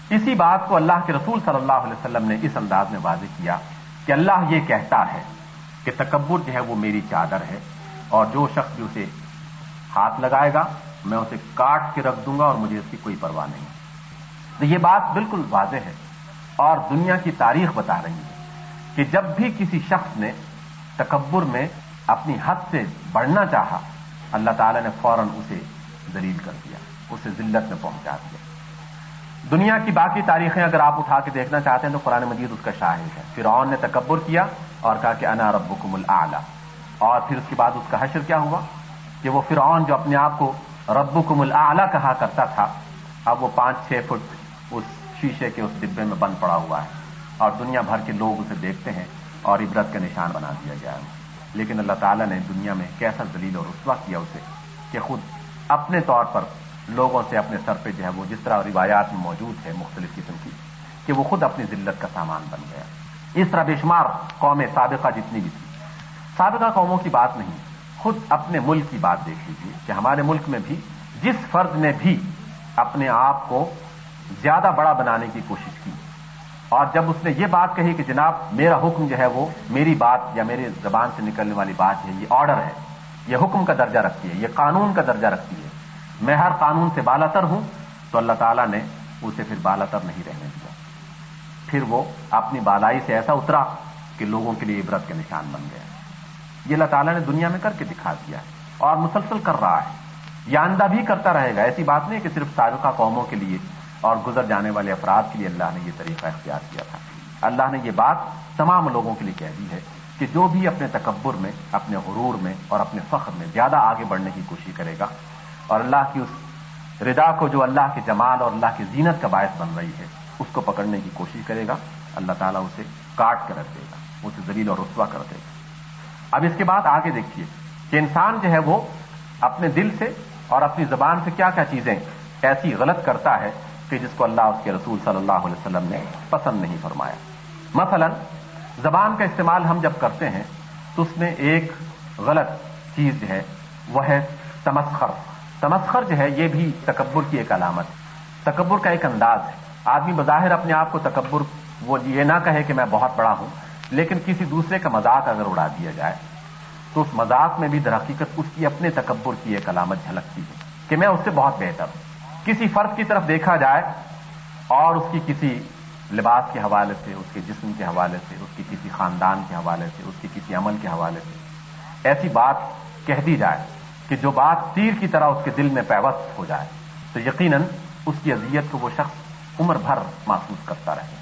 اسی بات کو اللہ کے رسول صلی اللہ علیہ وسلم نے اس انداز میں واضح کیا کہ اللہ یہ کہتا ہے کہ تکبر جو ہے وہ میری چادر ہے۔ اور جو شخص بھی اسے ہاتھ لگائے گا، میں اسے کاٹ کے رکھ دوں گا اور مجھے اس کی کوئی پرواہ نہیں۔ تو یہ بات بالکل واضح ہے اور دنیا کی تاریخ بتا رہی ہے کہ جب بھی کسی شخص نے تکبر میں اپنی حد سے بڑھنا چاہا، اللہ تعالی نے فوراً اسے دلیل کر دیا، اسے ذلت میں پہنچا دیا۔ دنیا کی باقی تاریخیں اگر آپ اٹھا کے دیکھنا چاہتے ہیں تو قرآن مجید اس کا شاہد ہے۔ فرعون نے تکبر کیا اور کہا کہ انا ربکم الاعلی اور پھر اس کے بعد اس کا حشر کیا ہوا کہ وہ فرعون جو اپنے آپ کو ربکم الاعلی کہا کرتا تھا، اب وہ پانچ چھ فٹ اس شیشے کے اس ڈبے میں بند پڑا ہوا ہے اور دنیا بھر کے لوگ اسے دیکھتے ہیں اور عبرت کا نشان بنا دیا گیا ہے۔ لیکن اللہ تعالیٰ نے دنیا میں کیسا دلیل اور رسوا کیا اسے کہ خود اپنے طور پر لوگوں سے اپنے سر پہ جو ہے وہ جس طرح روایات میں موجود ہے مختلف قسم کی، کہ وہ خود اپنی ذلت کا سامان بن گیا۔ اس طرح بے شمار قومیں سابقہ جتنی بھی تھی سابقہ قوموں کی بات نہیں خود اپنے ملک کی بات دیکھ لیجیے کہ ہمارے ملک میں بھی، جس فرد نے بھی اپنے آپ کو زیادہ بڑا بنانے کی کوشش کی، اور جب اس نے یہ بات کہی کہ جناب میرا حکم جو ہے وہ میری بات یا میری زبان سے نکلنے والی بات ہے، یہ آرڈر ہے، یہ حکم کا درجہ رکھتی ہے، یہ قانون کا درجہ رکھتی ہے، میں ہر قانون سے بالاتر ہوں، تو اللہ تعالیٰ نے اسے پھر بالاتر نہیں رہنے دیا۔ پھر وہ اپنی بالائی سے ایسا اترا کہ لوگوں کے لیے عبرت کے نشان بن گیا۔ یہ اللہ تعالیٰ نے دنیا میں کر کے دکھا دیا ہے اور مسلسل کر رہا ہے۔ یہ آندہ بھی کرتا رہے گا، ایسی بات نہیں کہ صرف سابقہ قوموں کے لیے اور گزر جانے والے افراد کے لیے اللہ نے یہ طریقہ اختیار کیا تھا۔ اللہ نے یہ بات تمام لوگوں کے لیے کہہ دی ہے کہ جو بھی اپنے تکبر میں، اپنے غرور میں اور اپنے فخر میں زیادہ آگے بڑھنے کی کوشش کرے گا۔ اور اللہ کی اس ردا کو جو اللہ کے جمال اور اللہ کی زینت کا باعث بن رہی ہے، اس کو پکڑنے کی کوشش کرے گا۔ اللہ تعالیٰ اسے کاٹ کر رکھ دے گا، اسے زلیل اور رسوا کر دے گا۔ اب اس کے بعد آگے دیکھیے کہ انسان جو ہے وہ اپنے دل سے اور اپنی زبان سے کیا کیا چیزیں ایسی غلط کرتا ہے کہ جس کو اللہ اس کے رسول صلی اللہ علیہ وسلم نے پسند نہیں فرمایا۔ مثلا زبان کا استعمال ہم جب کرتے ہیں تو اس میں ایک غلط چیز جو ہے وہ ہے تمسخر۔ تمسخر جو ہے یہ بھی تکبر کی ایک علامت تکبر کا ایک انداز ہے۔ آدمی بظاہر اپنے آپ کو تکبر وہ یہ نہ کہے کہ میں بہت بڑا ہوں لیکن کسی دوسرے کا مذاق اگر اڑا دیا جائے، تو اس مذاق میں بھی در حقیقت اس کی اپنے تکبر کی ایک علامت جھلکتی ہے کہ میں اس سے بہت بہتر ہوں۔ کسی فرد کی طرف دیکھا جائے اور اس کی کسی لباس کے حوالے سے، اس کے جسم کے حوالے سے، اس کی کسی خاندان کے حوالے سے، اس کے کسی عمل کے حوالے سے ایسی بات کہہ دی جائے کہ جو بات تیر کی طرح اس کے دل میں پیوست ہو جائے، تو یقیناً اس کی اذیت کو وہ شخص عمر بھر محسوس کرتا رہے۔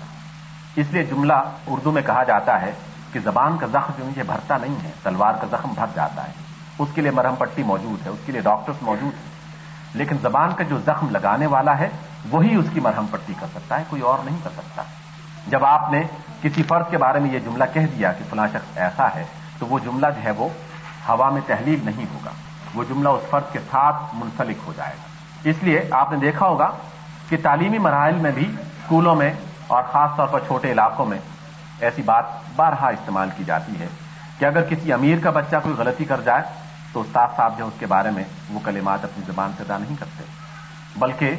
اس لیے جملہ اردو میں کہا جاتا ہے کہ زبان کا زخم جو مجھے بھرتا نہیں ہے، تلوار کا زخم بھر جاتا ہے۔ اس کے لیے مرہم پٹی موجود ہے، اس کے لیے ڈاکٹرز موجود ہیں۔ لیکن زبان کا جو زخم لگانے والا ہے، وہی اس کی مرہم پٹی کر سکتا ہے، کوئی اور نہیں کر سکتا۔ جب آپ نے کسی فرد کے بارے میں یہ جملہ کہہ دیا کہ فلاں شخص ایسا ہے، تو وہ جملہ جو ہے وہ ہوا میں تحلیل نہیں ہوگا۔ وہ جملہ اس فرد کے ساتھ منسلک ہو جائے گا۔ اس لیے آپ نے دیکھا ہوگا کہ تعلیمی مراحل میں بھی اسکولوں میں اور خاص طور پر چھوٹے علاقوں میں ایسی بات بارہا استعمال کی جاتی ہے کہ اگر کسی امیر کا بچہ کوئی غلطی کر جائے تو استاد صاحب جو اس کے بارے میں وہ کلمات اپنی زبان سے ادا نہیں کرتے، بلکہ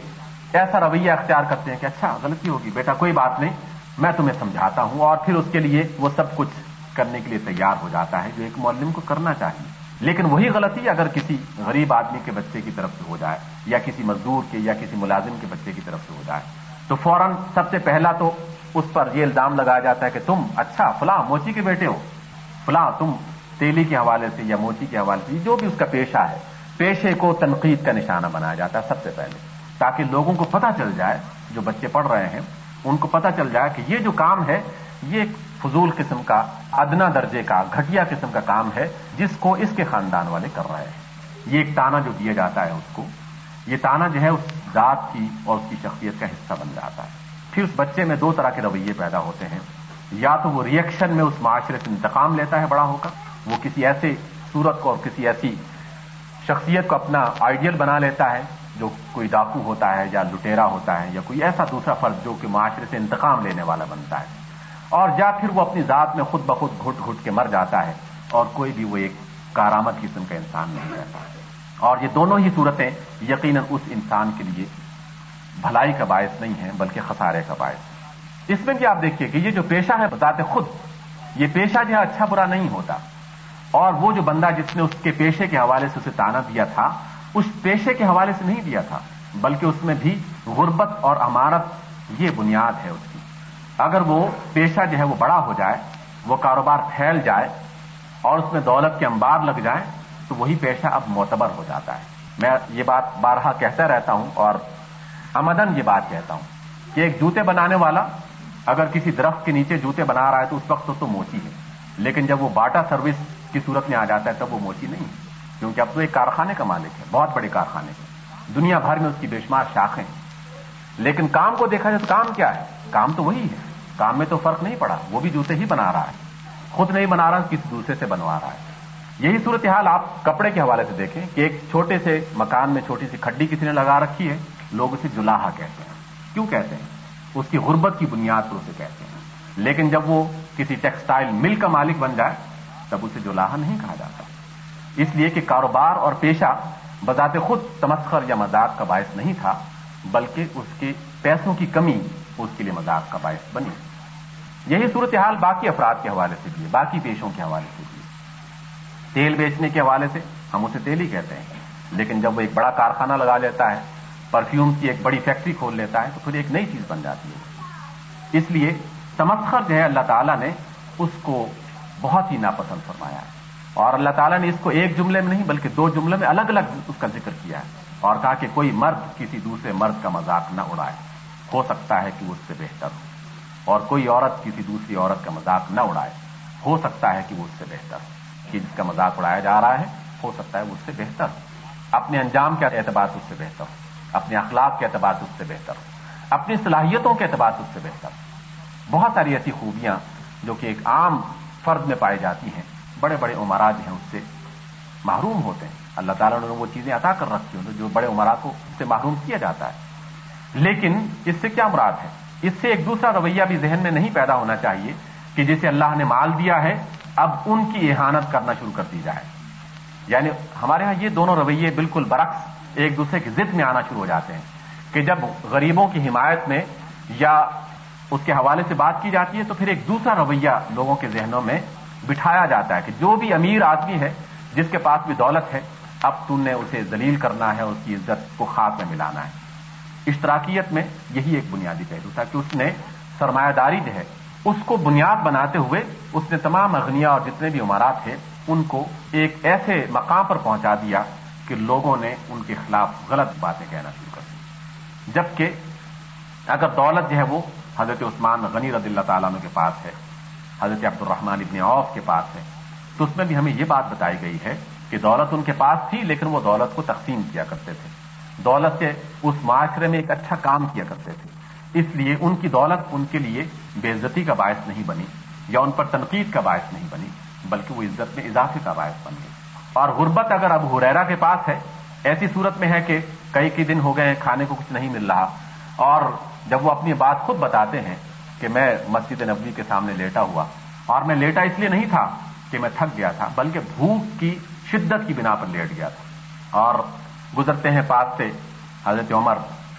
ایسا رویہ اختیار کرتے ہیں کہ اچھا غلطی ہوگی، بیٹا کوئی بات نہیں، میں تمہیں سمجھاتا ہوں، اور پھر اس کے لیے وہ سب کچھ کرنے کے لیے تیار ہو جاتا ہے جو ایک معلم کو کرنا چاہیے۔ لیکن وہی غلطی اگر کسی غریب آدمی کے بچے کی طرف سے ہو جائے، یا کسی مزدور کے یا کسی ملازم کے بچے کی طرف سے ہو جائے تو فوراً سب سے پہلا تو اس پر یہ الزام لگایا جاتا ہے کہ تم اچھا فلاں موچی کے بیٹے ہو۔ فلاں تم تیلی کے حوالے سے یا موچی کے حوالے سے، جو بھی اس کا پیشہ ہے، پیشے کو تنقید کا نشانہ بنایا جاتا ہے سب سے پہلے، تاکہ لوگوں کو پتہ چل جائے، جو بچے پڑھ رہے ہیں، ان کو پتہ چل جائے کہ یہ جو کام ہے، یہ ایک فضول قسم کا، ادنا درجے کا، گھٹیا قسم کا کام ہے، جس کو اس کے خاندان والے کر رہے ہیں۔ یہ ایک تانا جو دیا جاتا ہے اس کو، یہ تانا جو ہے، اس ذات کی اور اس کی شخصیت کا حصہ بن جاتا ہے۔ پھر اس بچے میں دو طرح کے رویے پیدا ہوتے ہیں۔ یا تو وہ ریئیکشن میں اس معاشرے سے انتقام لیتا ہے بڑا ہو کر، وہ کسی ایسے صورت کو اور کسی ایسی شخصیت کو اپنا آئیڈیل بنا لیتا ہے جو کوئی ڈاکو ہوتا ہے یا لٹیرا ہوتا ہے یا کوئی ایسا دوسرا فرد جو کہ معاشرے سے انتقام لینے والا بنتا ہے۔ اور یا پھر وہ اپنی ذات میں خود بخود گھٹ گھٹ کے مر جاتا ہے اور کوئی بھی وہ ایک کارآمد قسم کا انسان نہیں رہتا۔ اور یہ دونوں ہی صورتیں یقیناً اس انسان کے لیے بھلائی کا باعث نہیں ہے بلکہ خسارے کا باعث اس میں بھی آپ دیکھیے کہ یہ جو پیشہ ہے بتاتے خود، یہ پیشہ جو ہے اچھا برا نہیں ہوتا۔ اور وہ جو بندہ جس نے اس کے پیشے کے حوالے سے اسے تانا دیا تھا، اس پیشے کے حوالے سے نہیں دیا تھا، بلکہ اس میں بھی غربت اور امارت یہ بنیاد ہے اس کی۔ اگر وہ پیشہ جو ہے وہ بڑا ہو جائے، وہ کاروبار پھیل جائے، اور اس میں دولت کے انبار لگ جائیں تو وہی پیشہ اب معتبر ہو جاتا ہے۔ میں یہ بات بارہا کہتا رہتا ہوں اور امدن یہ بات کہتا ہوں کہ ایک جوتے بنانے والا اگر کسی درخت کے نیچے جوتے بنا رہا ہے تو اس وقت تو موچی ہے۔ لیکن جب وہ باٹا سروس کی صورت میں آ جاتا ہے تب وہ موچی نہیں ہے۔ کیونکہ اب تو ایک کارخانے کا مالک ہے، بہت بڑے کارخانے کے دنیا بھر میں اس کی بے شمار شاخیں لیکن کام کو دیکھا جائے تو کام کیا ہے؟ کام تو وہی ہے۔ کام میں تو فرق نہیں پڑا، وہ بھی جوتے ہی بنا رہا ہے۔ خود نہیں بنا رہا، کسی دوسرے سے بنوا رہا ہے۔ یہی صورتحال آپ کپڑے کے حوالے سے دیکھیں کہ ایک چھوٹے سے مکان میں چھوٹی سی کھڈی کسی نے لگا رکھی ہے، لوگ اسے جلاحا کہتے ہیں۔ کیوں کہتے ہیں؟ اس کی غربت کی بنیاد پر اسے کہتے ہیں۔ لیکن جب وہ کسی ٹیکسٹائل مل کا مالک بن جائے، تب اسے جلاحا نہیں کہا جاتا۔ اس لیے کہ کاروبار اور پیشہ بذات خود تمسخر یا مذاق کا باعث نہیں تھا، بلکہ اس کے پیسوں کی کمی اس کے لیے مذاق کا باعث بنی۔ یہی صورتحال باقی افراد کے حوالے سے بھی ہے، باقی پیشوں کے حوالے سے بھی ہے۔ تیل بیچنے کے حوالے سے ہم اسے تیل ہی کہتے ہیں۔ لیکن جب وہ ایک بڑا کارخانہ لگا لیتا ہے پرفیوم کی ایک بڑی فیکٹری کھول لیتا ہے، تو پھر ایک نئی چیز بن جاتی ہے۔ اس لیے تمسخر جو ہے، اللہ تعالیٰ نے اس کو بہت ہی ناپسند فرمایا ہے۔ اور اللہ تعالیٰ نے اس کو ایک جملے میں نہیں، بلکہ دو جملے میں الگ الگ اس کا ذکر کیا ہے۔ اور کہا کہ کوئی مرد کسی دوسرے مرد کا مذاق نہ اڑائے۔ ہو سکتا ہے کہ وہ اس سے بہتر ہو، اور کوئی عورت کسی دوسری عورت کا مذاق نہ اڑائے۔ ہو سکتا ہے کہ وہ اس سے بہتر ہو۔ کہ جس کا مذاق اڑایا جا رہا ہے، ہو سکتا ہے وہ اس سے بہتر ہو۔ اپنے انجام کے اعتبار سے اس سے بہتر ہو۔ اپنے اخلاق کے اعتبار سے اس سے بہتر ہو۔ اپنی صلاحیتوں کے اعتبار سے اس سے بہتر ہو۔ بہت ساری ایسی خوبیاں جو کہ ایک عام فرد میں پائی جاتی ہیں۔ بڑے بڑے عمرات جو ہیں اس سے محروم ہوتے ہیں۔ اللہ تعالیٰ نے وہ چیزیں عطا کر رکھی ہوں جو بڑے عمرا کو اس سے محروم کیا جاتا ہے۔ لیکن اس سے کیا مراد ہے؟ اس سے ایک دوسرا رویہ بھی ذہن میں نہیں پیدا ہونا چاہیے کہ جسے اللہ نے مال دیا ہے اب ان کی احانت کرنا شروع کر دی جائے۔ یعنی ہمارے ہاں یہ دونوں رویے بالکل برعکس ایک دوسرے کی ضد میں آنا شروع ہو جاتے ہیں کہ جب غریبوں کی حمایت میں یا اس کے حوالے سے بات کی جاتی ہے تو پھر ایک دوسرا رویہ لوگوں کے ذہنوں میں بٹھایا جاتا ہے کہ جو بھی امیر آدمی ہے جس کے پاس بھی دولت ہے، اب تم نے اسے ذلیل کرنا ہے، اس کی عزت کو خاص میں ملانا ہے۔ اشتراکیت میں یہی ایک بنیادی پہلو تھا کہ اس نے سرمایہ داری جو ہے اس کو بنیاد بناتے ہوئے اس نے تمام اغنیا اور جتنے بھی عمارات تھے، ان کو ایک ایسے مقام پر پہنچا دیا کہ لوگوں نے ان کے خلاف غلط باتیں کہنا شروع کر دی۔ جبکہ اگر دولت جو ہے وہ حضرت عثمان غنی رضی اللہ تعالیٰ کے پاس ہے، حضرت عبد الرحمان ابن عوف کے پاس ہے، تو اس میں بھی ہمیں یہ بات بتائی گئی ہے کہ دولت ان کے پاس تھی، لیکن وہ دولت کو تقسیم کیا کرتے تھے۔ دولت سے اس معاشرے میں ایک اچھا کام کیا کرتے تھے۔ اس لیے ان کی دولت ان کے لیے بے عزتی کا باعث نہیں بنی یا ان پر تنقید کا باعث نہیں بنی، بلکہ وہ عزت میں اضافے کا باعث بن گئی۔ اور غربت اگر اب ہریرا کے پاس ہے، ایسی صورت میں ہے کہ کئی کئی دن ہو گئے ہیں، کھانے کو کچھ نہیں مل رہا۔ اور جب وہ اپنی بات خود بتاتے ہیں کہ میں مسجد نبوی کے سامنے لیٹا ہوا، اور میں لیٹا اس لیے نہیں تھا کہ میں تھک گیا تھا، بلکہ بھوک کی شدت کی بنا پر لیٹ گیا تھا۔ اور گزرتے ہیں پاس سے حضرت عمر،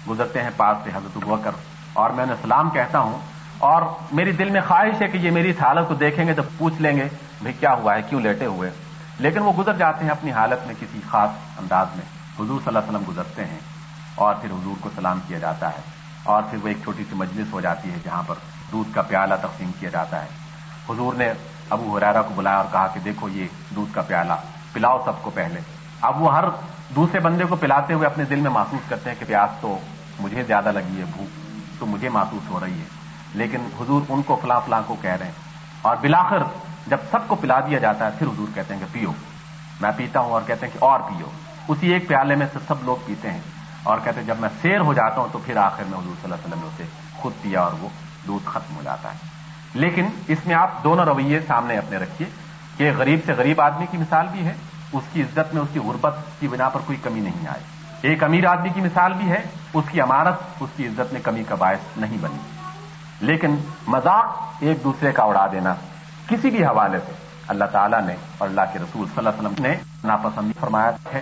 گزرتے ہیں پاس سے حضرت بکر، اور میں انہیں سلام کہتا ہوں اور میری دل میں خواہش ہے کہ یہ میری اس حالت کو دیکھیں گے تو پوچھ لیں گے بھائی کیا ہوا ہے، کیوں لیٹے ہوئے؟ لیکن وہ گزر جاتے ہیں اپنی حالت میں کسی خاص انداز میں۔ حضور صلی اللہ علیہ وسلم گزرتے ہیں اور پھر حضور کو سلام کیا جاتا ہے اور پھر وہ ایک چھوٹی سی مجلس ہو جاتی ہے جہاں پر دودھ کا پیالہ تقسیم کیا جاتا ہے۔ حضور نے ابو حرارا کو بلایا اور کہا کہ دیکھو یہ دودھ کا پیالہ، پلاؤ سب کو پہلے۔ اب وہ ہر دوسرے بندے کو پلاتے ہوئے اپنے دل میں محسوس کرتے ہیں کہ پیاس تو مجھے زیادہ لگی ہے، بھوک تو مجھے محسوس ہو رہی ہے۔ لیکن حضور ان کو فلاں فلاں کو کہہ رہے ہیں۔ اور بلاخر جب سب کو پلا دیا جاتا ہے، پھر حضور کہتے ہیں کہ پیو۔ میں پیتا ہوں اور کہتے ہیں کہ اور پیو۔ اسی ایک پیالے میں سے سب لوگ پیتے ہیں۔ اور کہتے ہیں جب میں سیر ہو جاتا ہوں تو پھر آخر میں حضور صلی اللہ علیہ وسلم نے اسے خود پیا اور وہ دودھ ختم ہو جاتا ہے۔ لیکن اس میں آپ دونوں رویے سامنے اپنے رکھیے کہ غریب سے غریب آدمی کی مثال بھی ہے، اس کی عزت میں، اس کی غربت کی بنا پر کوئی کمی نہیں آئے۔ ایک امیر آدمی کی مثال بھی ہے، اس کی امارت، اس کی عزت میں کمی کا باعث نہیں بنی۔ لیکن مذاق ایک دوسرے کا اڑا دینا کسی بھی حوالے سے اللہ تعالیٰ نے اور اللہ کے رسول صلی اللہ علیہ وسلم نے ناپسند فرمایا ہے۔